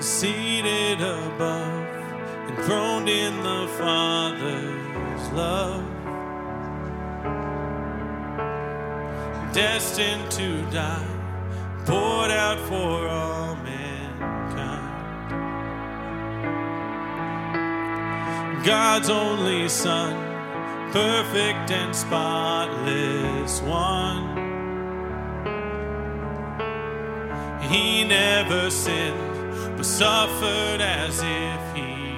seated above, enthroned in the Father's love, destined to die, poured out for all mankind. God's only Son, perfect and spotless one. He never sinned, but suffered as if he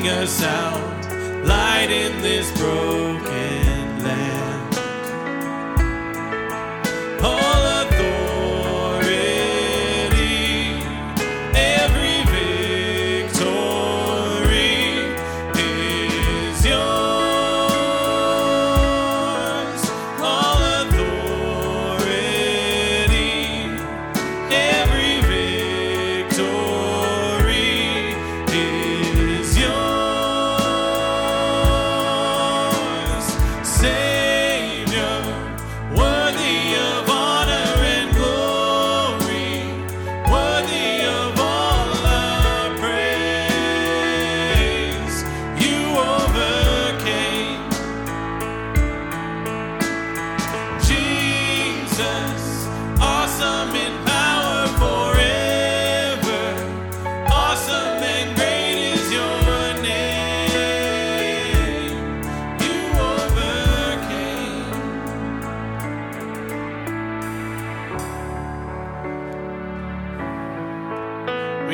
Sending us out, light in this broken land.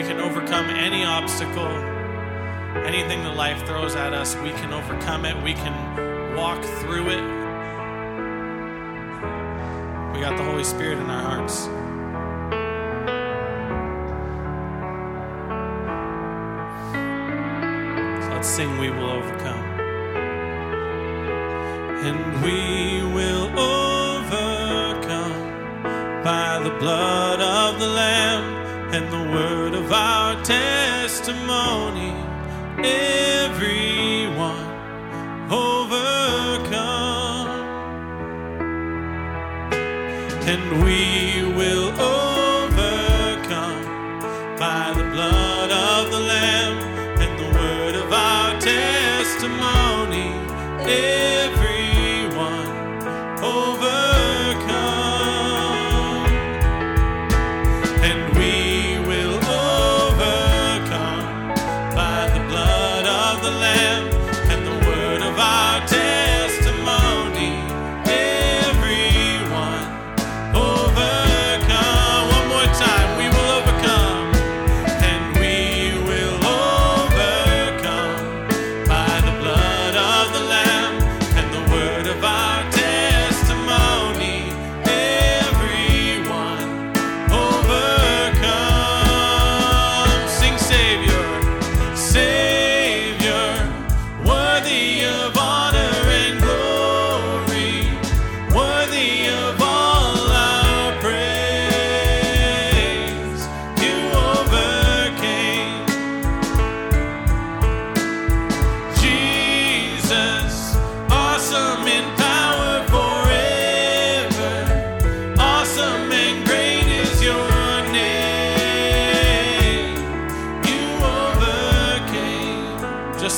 Can overcome any obstacle, anything that life throws at us. We can overcome it. We can walk through it. We got the Holy Spirit in our hearts. So let's sing, We Will Overcome. And we will overcome by the blood of the Lamb and the word testimony. Everyone overcome and we will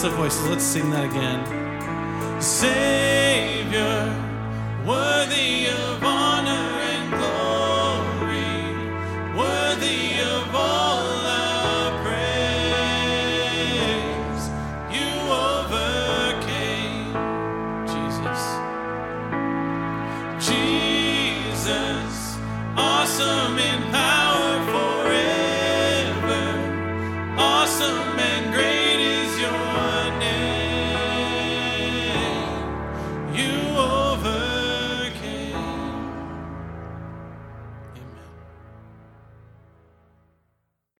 lift the voices. Let's sing that again. Savior, worthy of honor and glory, worthy of all our praise. You overcame, Jesus. Jesus, awesome in